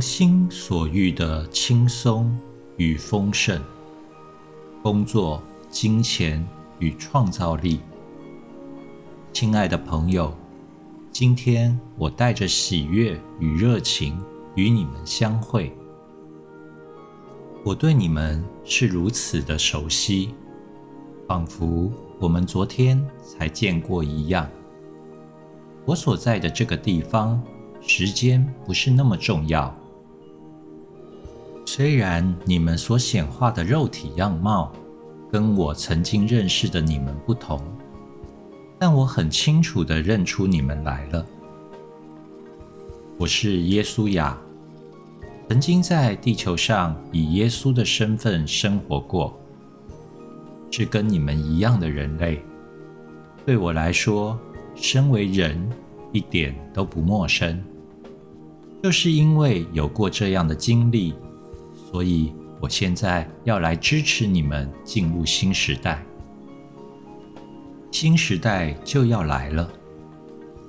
心所欲的轻松与丰盛，工作、金钱与创造力。亲爱的朋友，今天我带着喜悦与热情与你们相会。我对你们是如此的熟悉，仿佛我们昨天才见过一样。我所在的这个地方，时间不是那么重要。虽然你们所显化的肉体样貌跟我曾经认识的你们不同，但我很清楚的认出你们来了。我是耶稣亚，曾经在地球上以耶稣的身份生活过，是跟你们一样的人类。对我来说，身为人一点都不陌生，就是因为有过这样的经历，所以我现在要来支持你们进入新时代。新时代就要来了，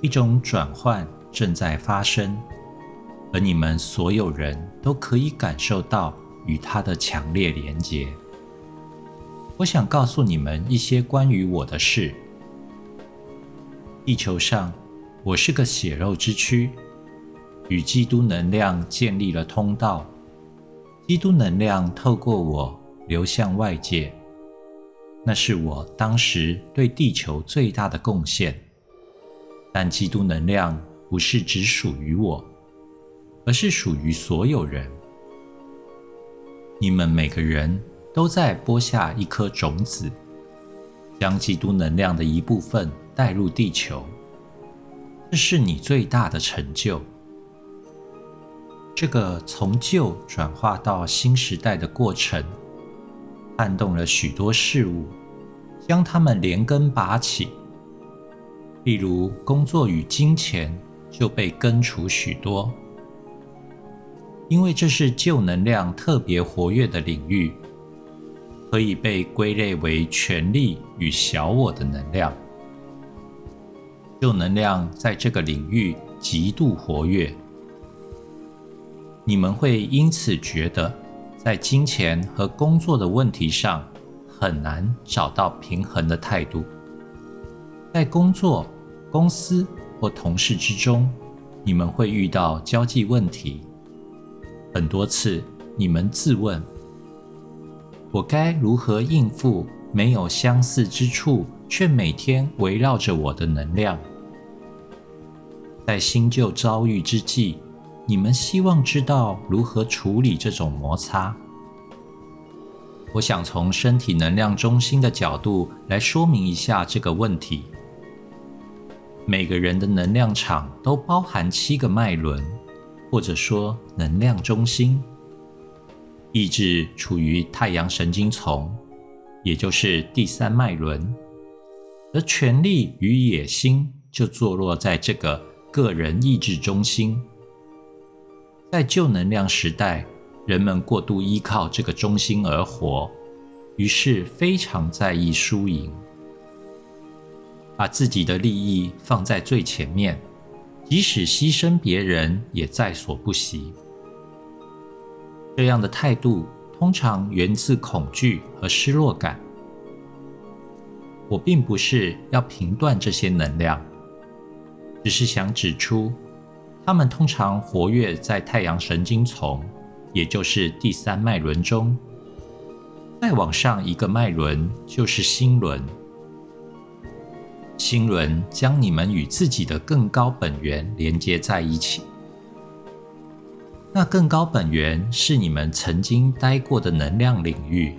一种转换正在发生，而你们所有人都可以感受到与它的强烈连结。我想告诉你们一些关于我的事。地球上，我是个血肉之躯，与基督能量建立了通道。基督能量透过我流向外界，那是我当时对地球最大的贡献。但基督能量不是只属于我，而是属于所有人。你们每个人都在播下一颗种子，将基督能量的一部分。带入地球，这是你最大的成就。这个从旧转化到新时代的过程，撼动了许多事物，将它们连根拔起。例如，工作与金钱就被根除许多，因为这是旧能量特别活跃的领域，可以被归类为权力与小我的能量。旧能量在这个领域极度活跃，你们会因此觉得在金钱和工作的问题上很难找到平衡的态度。在工作、公司或同事之中，你们会遇到交际问题。很多次，你们自问：我该如何应付没有相似之处却每天围绕着我的能量？在新旧遭遇之际，你们希望知道如何处理这种摩擦。我想从身体能量中心的角度来说明一下这个问题。每个人的能量场都包含七个脉轮，或者说能量中心。意志处于太阳神经丛，也就是第三脉轮，而权力与野心就坐落在这个。个人意志中心，在旧能量时代，人们过度依靠这个中心而活，于是非常在意输赢，把自己的利益放在最前面，即使牺牲别人也在所不惜。这样的态度通常源自恐惧和失落感。我并不是要评断这些能量。只是想指出，它们通常活跃在太阳神经丛，也就是第三脉轮中。再往上一个脉轮就是心轮。心轮将你们与自己的更高本源连接在一起。那更高本源是你们曾经待过的能量领域。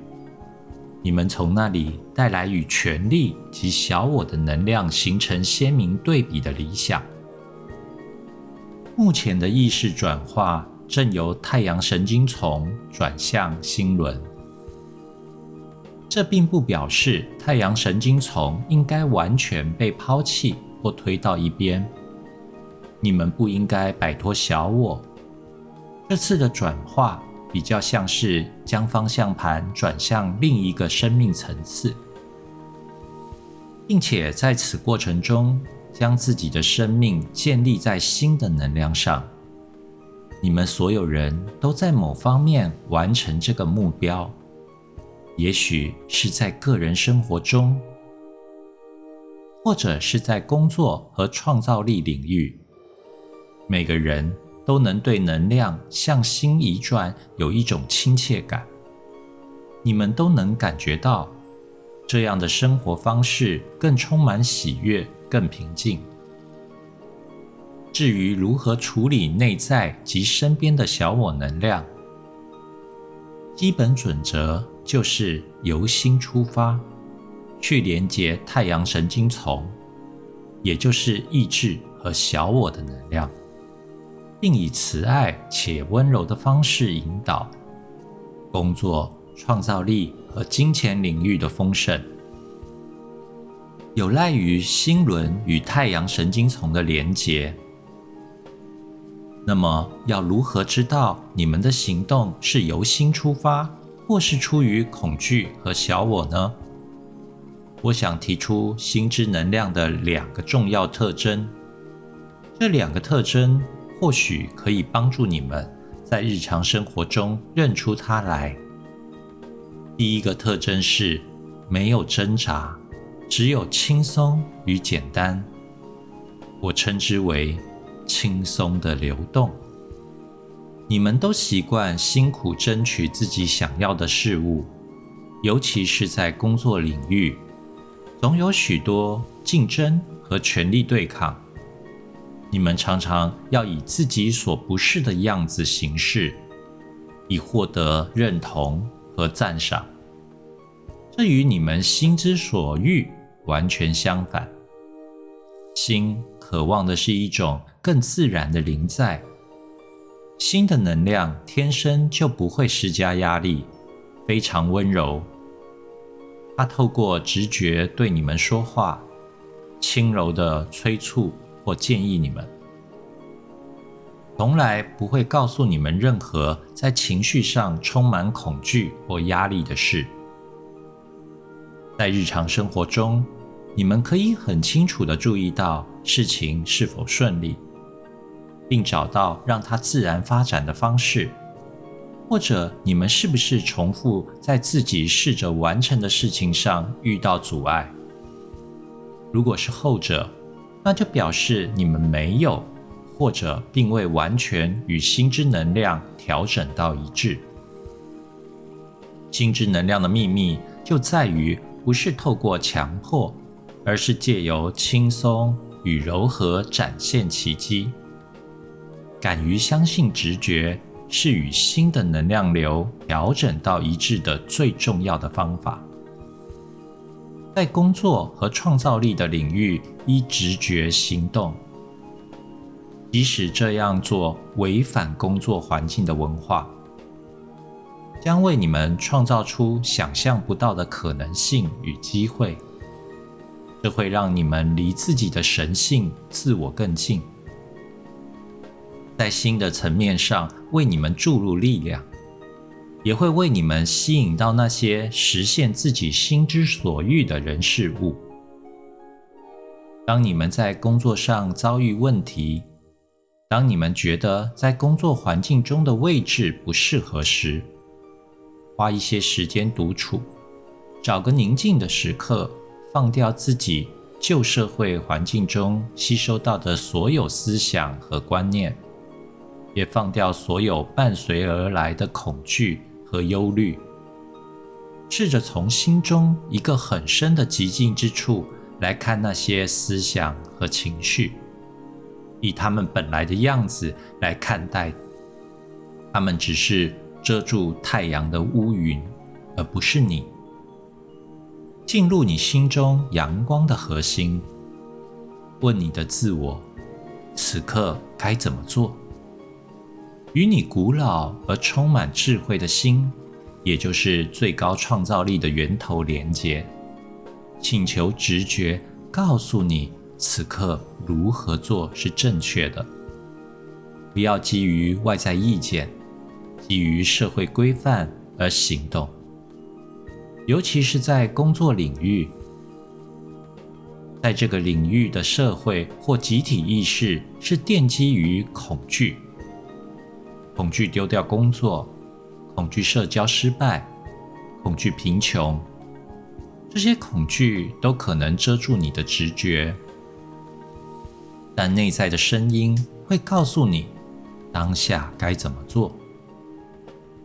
你们从那里带来与权力及小我的能量形成鲜明对比的理想。目前的意识转化正由太阳神经丛转向心轮。这并不表示太阳神经丛应该完全被抛弃或推到一边。你们不应该摆脱小我。这次的转化。比较像是将方向盘转向另一个生命层次，并且在此过程中将自己的生命建立在新的能量上。你们所有人都在某方面完成这个目标，也许是在个人生活中，或者是在工作和创造力领域。每个人都能对能量向心移转有一种亲切感。你们都能感觉到，这样的生活方式更充满喜悦，更平静。至于如何处理内在及身边的小我能量，基本准则就是由心出发，去连接太阳神经丛，也就是意志和小我的能量，并以慈爱且温柔的方式引导工作、创造力和金钱领域的丰盛，有赖于心轮与太阳神经丛的连结。那么，要如何知道你们的行动是由心出发，或是出于恐惧和小我呢？我想提出心之能量的两个重要特征。这两个特征或许可以帮助你们在日常生活中认出它来。第一个特征是没有挣扎，只有轻松与简单。我称之为。轻松的流动，你们都习惯辛苦争取自己想要的事物，尤其是在工作领域，总有许多竞争和权力对抗。你们常常要以自己所不是的样子行事，以获得认同和赞赏。这与你们心之所欲完全相反。心渴望的是一种。更自然的临在，心的能量天生就不会施加压力，非常温柔。它透过直觉对你们说话，轻柔的催促或建议你们，从来不会告诉你们任何在情绪上充满恐惧或压力的事。在日常生活中，你们可以很清楚的注意到事情是否顺利。并找到让它自然发展的方式，或者你们是不是重复在自己试着完成的事情上遇到阻碍？如果是后者，那就表示你们没有，或者并未完全与心之能量调整到一致。心之能量的秘密就在于，不是透过强迫，而是借由轻松与柔和展现奇迹。敢于相信直觉是与新的能量流调整到一致的最重要的方法。在工作和创造力的领域，依直觉行动，即使这样做违反工作环境的文化，将为你们创造出想象不到的可能性与机会。这会让你们离自己的神性自我更近。在新的层面上为你们注入力量，也会为你们吸引到那些实现自己心之所欲的人事物。当你们在工作上遭遇问题，当你们觉得在工作环境中的位置不适合时，花一些时间独处，找个宁静的时刻，放掉自己旧社会环境中吸收到的所有思想和观念。也放掉所有伴随而来的恐惧和忧虑，试着从心中一个很深的极静之处来看那些思想和情绪，以他们本来的样子来看待，他们只是遮住太阳的乌云，而不是你。进入你心中阳光的核心，问你的自我：此刻该怎么做？与你古老而充满智慧的心，也就是最高创造力的源头连接，请求直觉告诉你此刻如何做是正确的。不要基于外在意见、基于社会规范而行动，尤其是在工作领域，在这个领域的社会或集体意识是奠基于恐惧。恐惧丢掉工作，恐惧社交失败，恐惧贫穷。这些恐惧都可能遮住你的直觉，但内在的声音会告诉你当下该怎么做。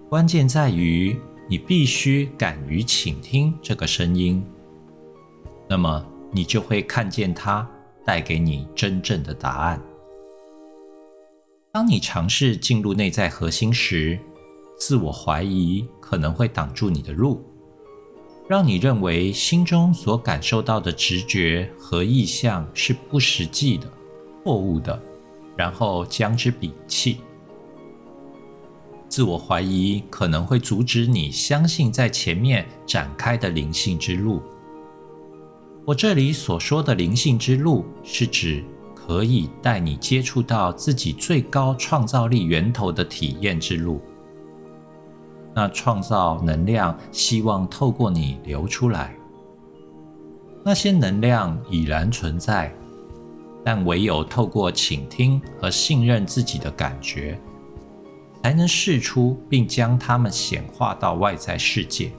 关键在于你必须敢于倾听这个声音，那么你就会看见它带给你真正的答案。当你尝试进入内在核心时，自我怀疑可能会挡住你的路，让你认为心中所感受到的直觉和意向是不实际的、错误的，然后将之摒弃。自我怀疑可能会阻止你相信在前面展开的灵性之路。我这里所说的灵性之路，是指可以带你接触到自己最高创造力源头的体验之路。那创造能量希望透过你流出来，那些能量已然存在，但唯有透过倾听和信任自己的感觉。才能试出并将它们显化到外在世界。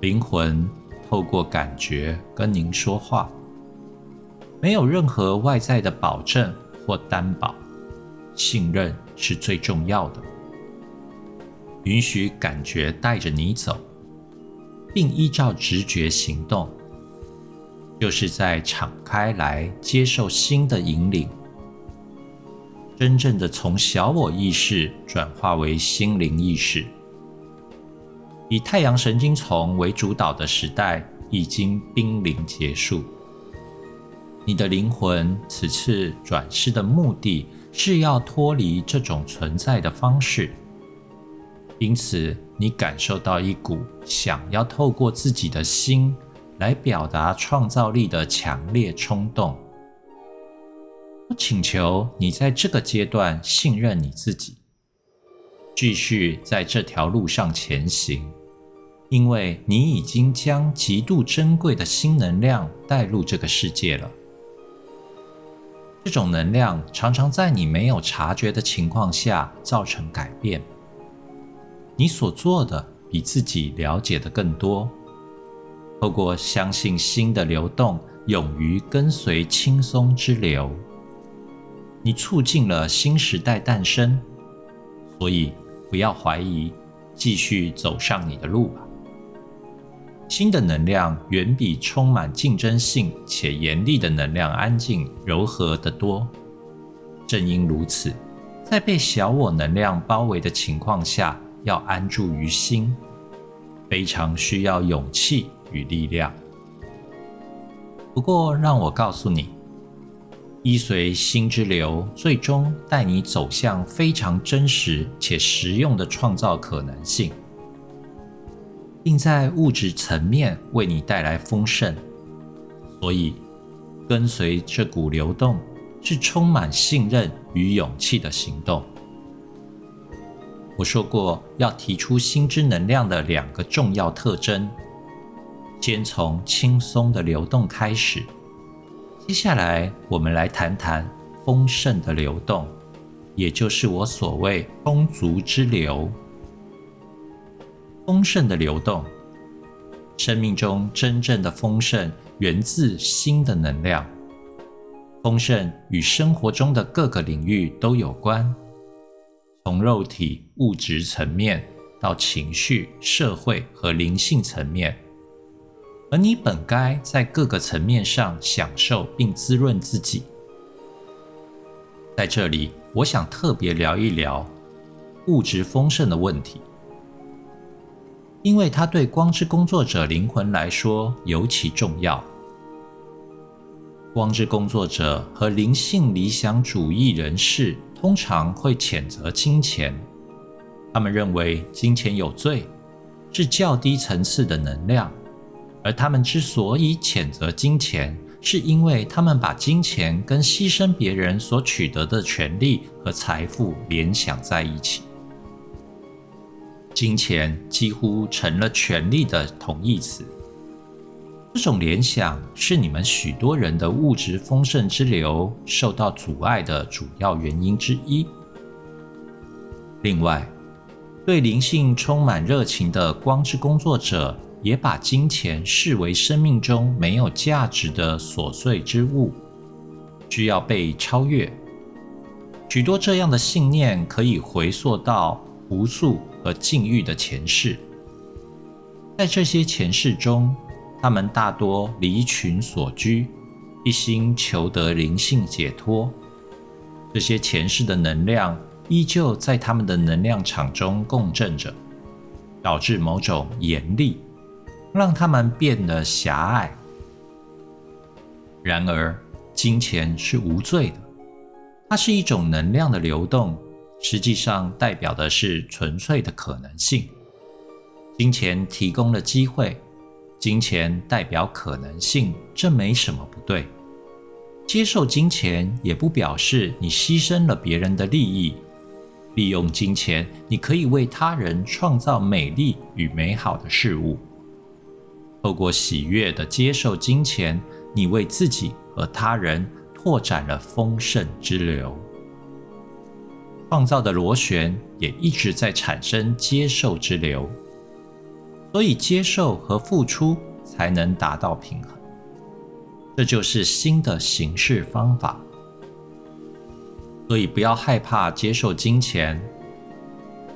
灵魂透过感觉跟您说话，没有任何外在的保证或担保，信任是最重要的。允许感觉带着你走，并依照直觉行动，就是在敞开来接受新的引领。真正的从小我意识转化为心灵意识，以太阳神经丛为主导的时代已经濒临结束。你的灵魂此次转世的目的是要脱离这种存在的方式，因此你感受到一股想要透过自己的心来表达创造力的强烈冲动。我请求你在这个阶段信任你自己，继续在这条路上前行，因为你已经将极度珍贵的新能量带入这个世界了。这种能量常常在你没有察觉的情况下造成改变。你所做的比自己了解的更多。透过相信心的流动，勇于跟随轻松之流。你促进了新时代诞生，所以不要怀疑，继续走上你的路吧。新的能量远比充满竞争性且严厉的能量安静柔和得多。正因如此，在被小我能量包围的情况下，要安住于心，非常需要勇气与力量。不过，让我告诉你。依随心之流，最终带你走向非常真实且实用的创造可能性，并在物质层面为你带来丰盛。所以，跟随这股流动是充满信任与勇气的行动。我说过，要提出心之能量的两个重要特征，先从轻松的流动开始。接下来，我们来谈谈丰盛的流动，也就是我所谓充足之流。丰盛的流动，生命中真正的丰盛源自新的能量。丰盛与生活中的各个领域都有关，从肉体物质层面到情绪、社会和灵性层面。而你本该在各个层面上享受并滋润自己。在这里，我想特别聊一聊物质丰盛的问题，因为它对光之工作者灵魂来说尤其重要。光之工作者和灵性理想主义人士通常会谴责金钱，他们认为金钱有罪，是较低层次的能量。而他们之所以谴责金钱，是因为他们把金钱跟牺牲别人所取得的权利和财富联想在一起。金钱几乎成了权力的同义词。这种联想是你们许多人的物质丰盛之流受到阻碍的主要原因之一。另外，对灵性充满热情的光之工作者，也把金钱视为生命中没有价值的琐碎之物，需要被超越。许多这样的信念可以回溯到无数和境遇的前世，在这些前世中，他们大多离群所居，一心求得灵性解脱。这些前世的能量。依旧在他们的能量场中共振着，导致某种严厉，让他们变得狭隘。然而，金钱是无罪的，它是一种能量的流动，实际上代表的是纯粹的可能性。金钱提供了机会，金钱代表可能性，这没什么不对。接受金钱也不表示你牺牲了别人的利益。利用金钱，你可以为他人创造美丽与美好的事物。透过喜悦的接受金钱，你为自己和他人拓展了丰盛之流。创造的螺旋也一直在产生接受之流，所以接受和付出才能达到平衡。这就是新的行事方法。所以不要害怕接受金钱。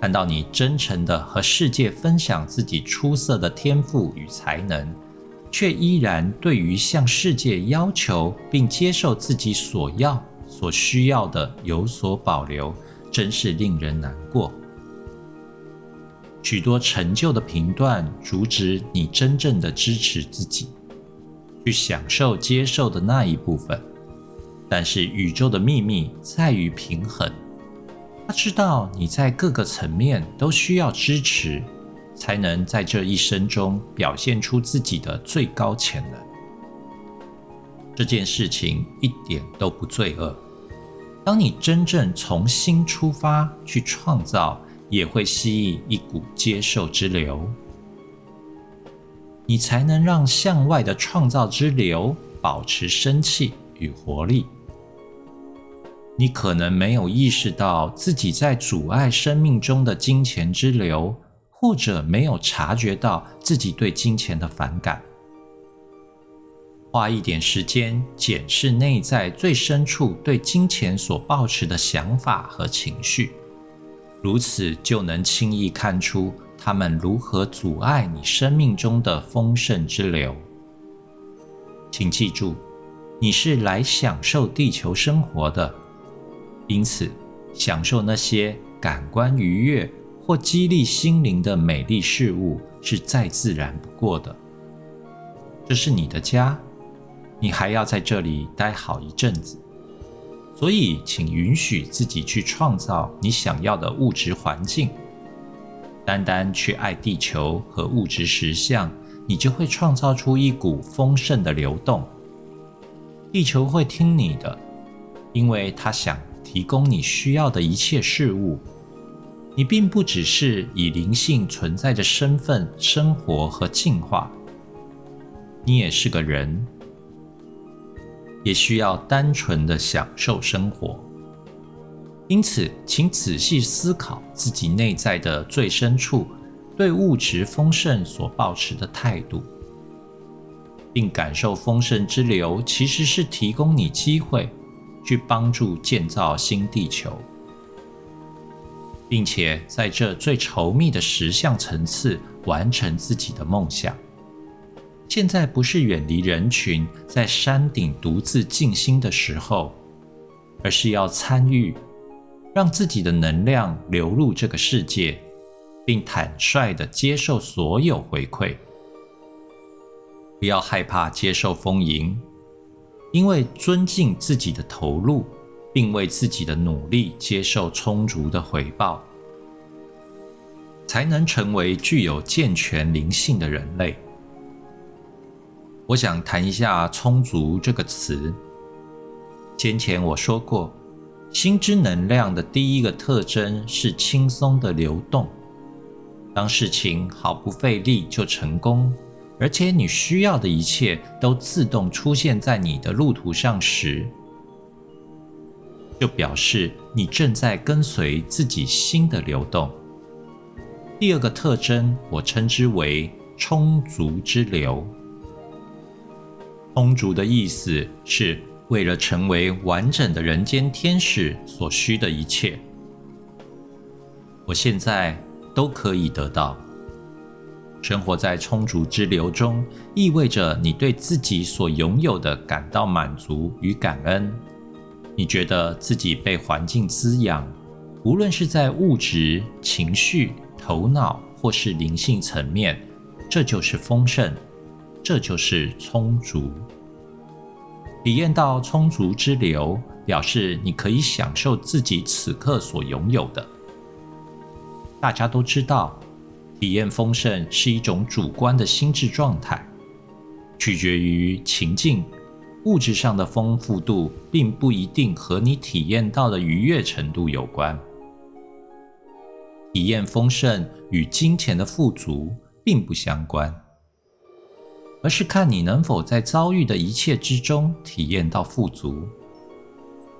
看到你真诚的和世界分享自己出色的天赋与才能，却依然对于向世界要求并接受自己所要、所需要的有所保留，真是令人难过。许多成就的评断阻止你真正的支持自己，去享受接受的那一部分。但是宇宙的秘密在于平衡，他知道你在各个层面都需要支持，才能在这一生中表现出自己的最高潜能。这件事情一点都不罪恶。当你真正从心出发去创造，也会吸引一股接受之流，你才能让向外的创造之流保持生气与活力。你可能没有意识到自己在阻碍生命中的金钱之流，或者没有察觉到自己对金钱的反感。花一点时间检视内在最深处对金钱所抱持的想法和情绪，如此就能轻易看出他们如何阻碍你生命中的丰盛之流。请记住，你是来享受地球生活的。因此，享受那些感官愉悦或激励心灵的美丽事物是再自然不过的。这是你的家，你还要在这里待好一阵子，所以请允许自己去创造你想要的物质环境。单单去爱地球和物质实相，你就会创造出一股丰盛的流动。地球会听你的，因为它想。提供你需要的一切事物，你并不只是以灵性存在的身份生活和进化，你也是个人，也需要单纯的享受生活。因此，请仔细思考自己内在的最深处对物质丰盛所抱持的态度，并感受丰盛之流其实是提供你机会。去帮助建造新地球，并且在这最稠密的十相层次完成自己的梦想。现在不是远离人群，在山顶独自静心的时候，而是要参与，让自己的能量流入这个世界，并坦率的接受所有回馈。不要害怕接受丰盈。因为尊敬自己的投入，并为自己的努力接受充足的回报，才能成为具有健全灵性的人类。我想谈一下“充足”这个词。先前我说过，心之能量的第一个特征是轻松的流动。当事情毫不费力就成功。而且你需要的一切都自动出现在你的路途上时，就表示你正在跟随自己心的流动。第二个特征，我称之为充足之流。充足的意思是为了成为完整的人间天使所需的一切，我现在都可以得到。生活在充足之流中，意味着你对自己所拥有的感到满足与感恩。你觉得自己被环境滋养，无论是在物质、情绪、头脑或是灵性层面，这就是丰盛。这就是充足，体验到充足之流，表示你可以享受自己此刻所拥有的。大家都知道，体验丰盛是一种主观的心智状态，取决于情境。物质上的丰富度，并不一定和你体验到的愉悦程度有关。体验丰盛与金钱的富足并不相关。而是看你能否在遭遇的一切之中体验到富足。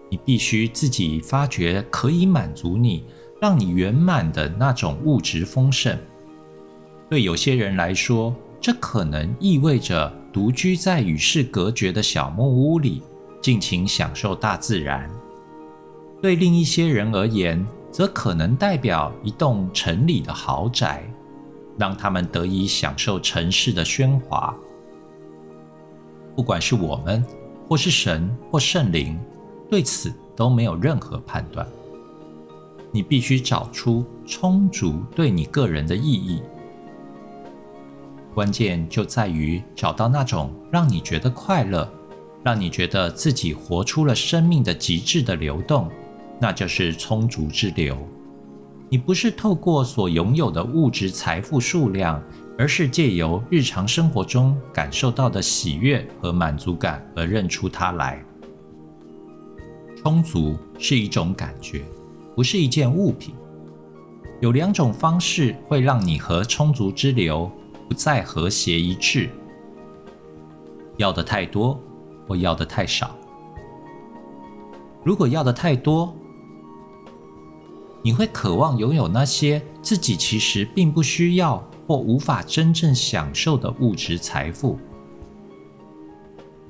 你必须自己发掘可以满足你、让你圆满的那种物质丰盛。对有些人来说，这可能意味着独居在与世隔绝的小木屋里，尽情享受大自然；对另一些人而言，则可能代表一栋城里的豪宅，让他们得以享受城市的喧哗。不管是我们，或是神，或圣灵，对此都没有任何判断。你必须找出充足对你个人的意义。关键就在于找到那种让你觉得快乐，让你觉得自己活出了生命的极致的流动，那就是充足之流。你不是透过所拥有的物质财富数量。而是借由日常生活中感受到的喜悦和满足感而认出它来。充足是一种感觉，不是一件物品。有两种方式会让你和充足之流不再和谐一致：要的太多，或要的太少。如果要的太多，你会渴望拥有那些自己其实并不需要。或无法真正享受的物质财富，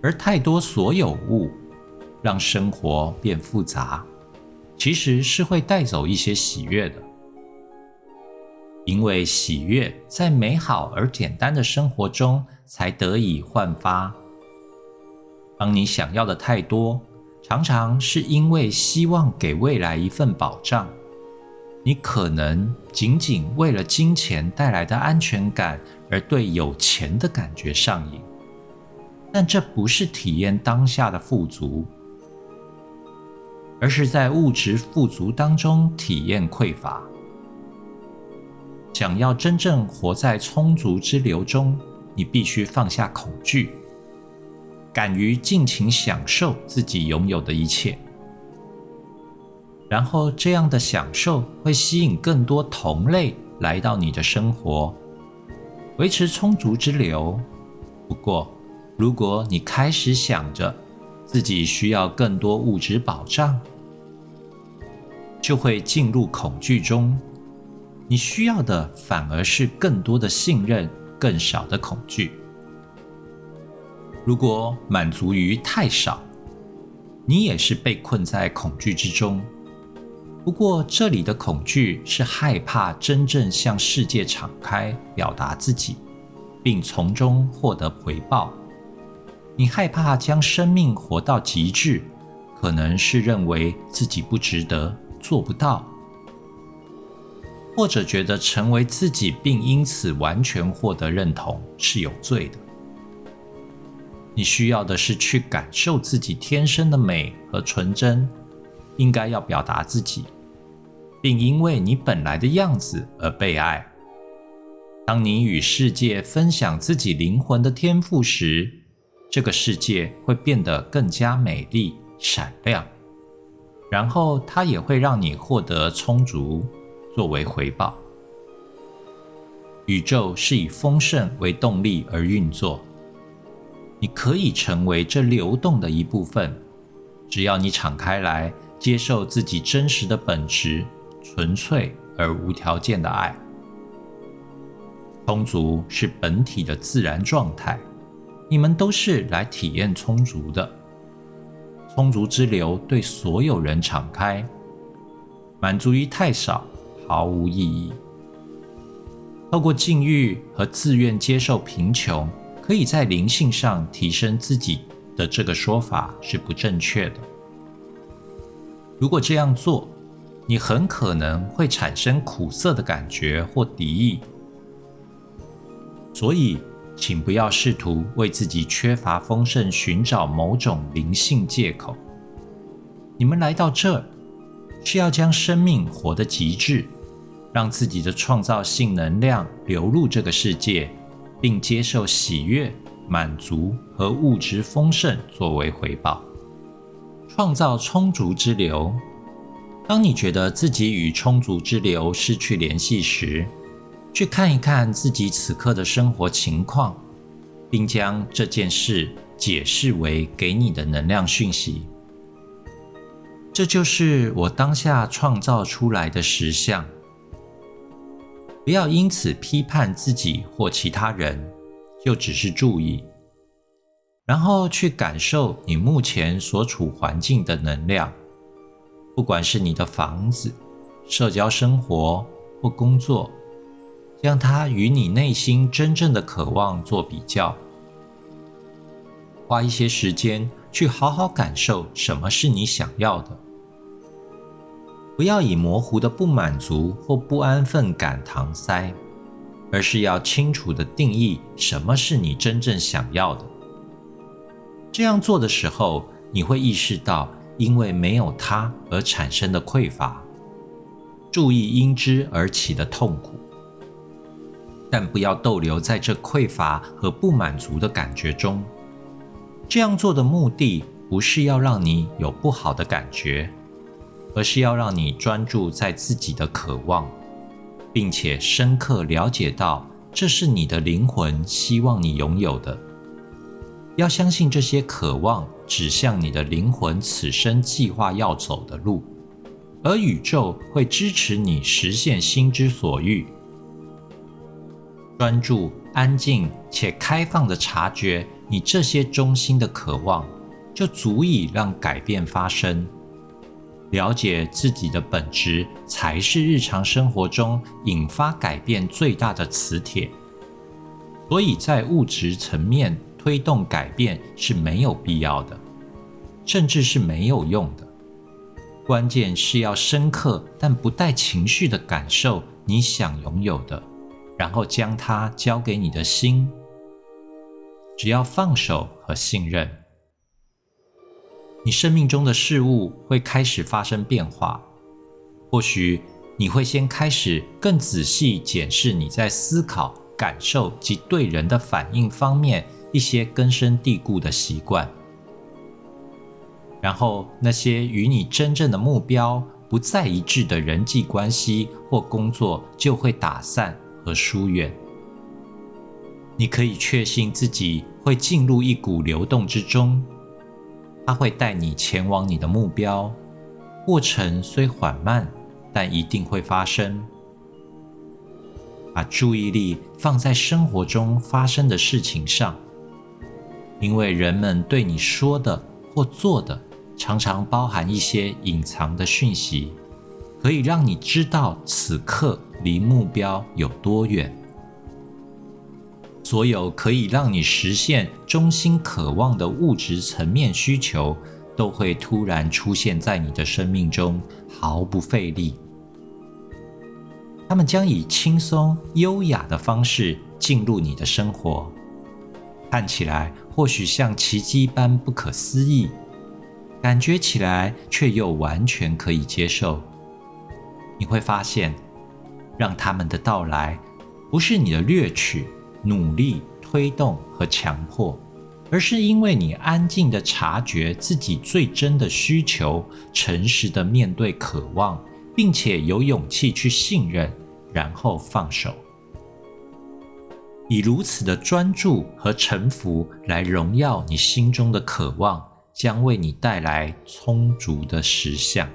而太多所有物让生活变复杂，其实是会带走一些喜悦的。因为喜悦在美好而简单的生活中才得以焕发。当你想要的太多，常常是因为希望给未来一份保障。你可能仅仅为了金钱带来的安全感而对有钱的感觉上瘾，但这不是体验当下的富足，而是在物质富足当中体验匮乏。想要真正活在充足之流中，你必须放下恐惧，敢于尽情享受自己拥有的一切。然后，这样的享受会吸引更多同类来到你的生活，维持充足之流。不过，如果你开始想着自己需要更多物质保障，就会进入恐惧中。你需要的反而是更多的信任，更少的恐惧。如果满足于太少，你也是被困在恐惧之中。不过，这里的恐惧是害怕真正向世界敞开，表达自己，并从中获得回报。你害怕将生命活到极致，可能是认为自己不值得，做不到，或者觉得成为自己并因此完全获得认同是有罪的。你需要的是去感受自己天生的美和纯真，应该要表达自己。并因为你本来的样子而被爱。当你与世界分享自己灵魂的天赋时，这个世界会变得更加美丽、闪亮，然后它也会让你获得充足作为回报。宇宙是以丰盛为动力而运作，你可以成为这流动的一部分，只要你敞开来。接受自己真实的本质，纯粹而无条件的爱。充足是本体的自然状态，你们都是来体验充足的。充足之流对所有人敞开，满足于太少毫无意义。透过禁欲和自愿接受贫穷，可以在灵性上提升自己的这个说法是不正确的。如果这样做，你很可能会产生苦涩的感觉或敌意。所以，请不要试图为自己缺乏丰盛寻找某种灵性借口。你们来到这儿，是要将生命活得极致，让自己的创造性能量流入这个世界，并接受喜悦、满足和物质丰盛作为回报，创造充足之流。当你觉得自己与充足之流失去联系时，去看一看自己此刻的生活情况，并将这件事解释为给你的能量讯息。这就是我当下创造出来的实相。不要因此批判自己或其他人，就只是注意，然后去感受你目前所处环境的能量，不管是你的房子、社交生活或工作。将它与你内心真正的渴望做比较，花一些时间去好好感受什么是你想要的，不要以模糊的不满足或不安分感搪塞，而是要清楚的定义什么是你真正想要的。这样做的时候，你会意识到因为没有它而产生的匮乏，注意因之而起的痛苦。但不要逗留在这匮乏和不满足的感觉中。这样做的目的不是要让你有不好的感觉，而是要让你专注在自己的渴望，并且深刻了解到这是你的灵魂希望你拥有的。要相信这些渴望指向你的灵魂此生计划要走的路，而宇宙会支持你实现心之所欲。专注、安静且开放的察觉你这些中心的渴望，就足以让改变发生。了解自己的本质，才是日常生活中引发改变最大的磁铁。所以在物质层面推动改变是没有必要的，甚至是没有用的。关键是要深刻但不带情绪的感受你想拥有的。然后将它交给你的心，只要放手和信任，你生命中的事物会开始发生变化。或许你会先开始更仔细检视你在思考、感受及对人的反应方面一些根深蒂固的习惯，然后那些与你真正的目标不再一致的人际关系或工作就会打散。和疏远，你可以确信自己会进入一股流动之中，它会带你前往你的目标。过程虽缓慢，但一定会发生。把注意力放在生活中发生的事情上，因为人们对你说的或做的，常常包含一些隐藏的讯息。可以让你知道此刻离目标有多远。所有可以让你实现中心渴望的物质层面需求，都会突然出现在你的生命中，毫不费力。他们将以轻松优雅的方式进入你的生活，看起来或许像奇迹般不可思议，感觉起来却又完全可以接受。你会发现，让他们的到来不是你的掠取、努力、推动和强迫，而是因为你安静的察觉自己最真的需求，诚实的面对渴望，并且有勇气去信任，然后放手，以如此的专注和沉浮来荣耀你心中的渴望，将为你带来充足的实相。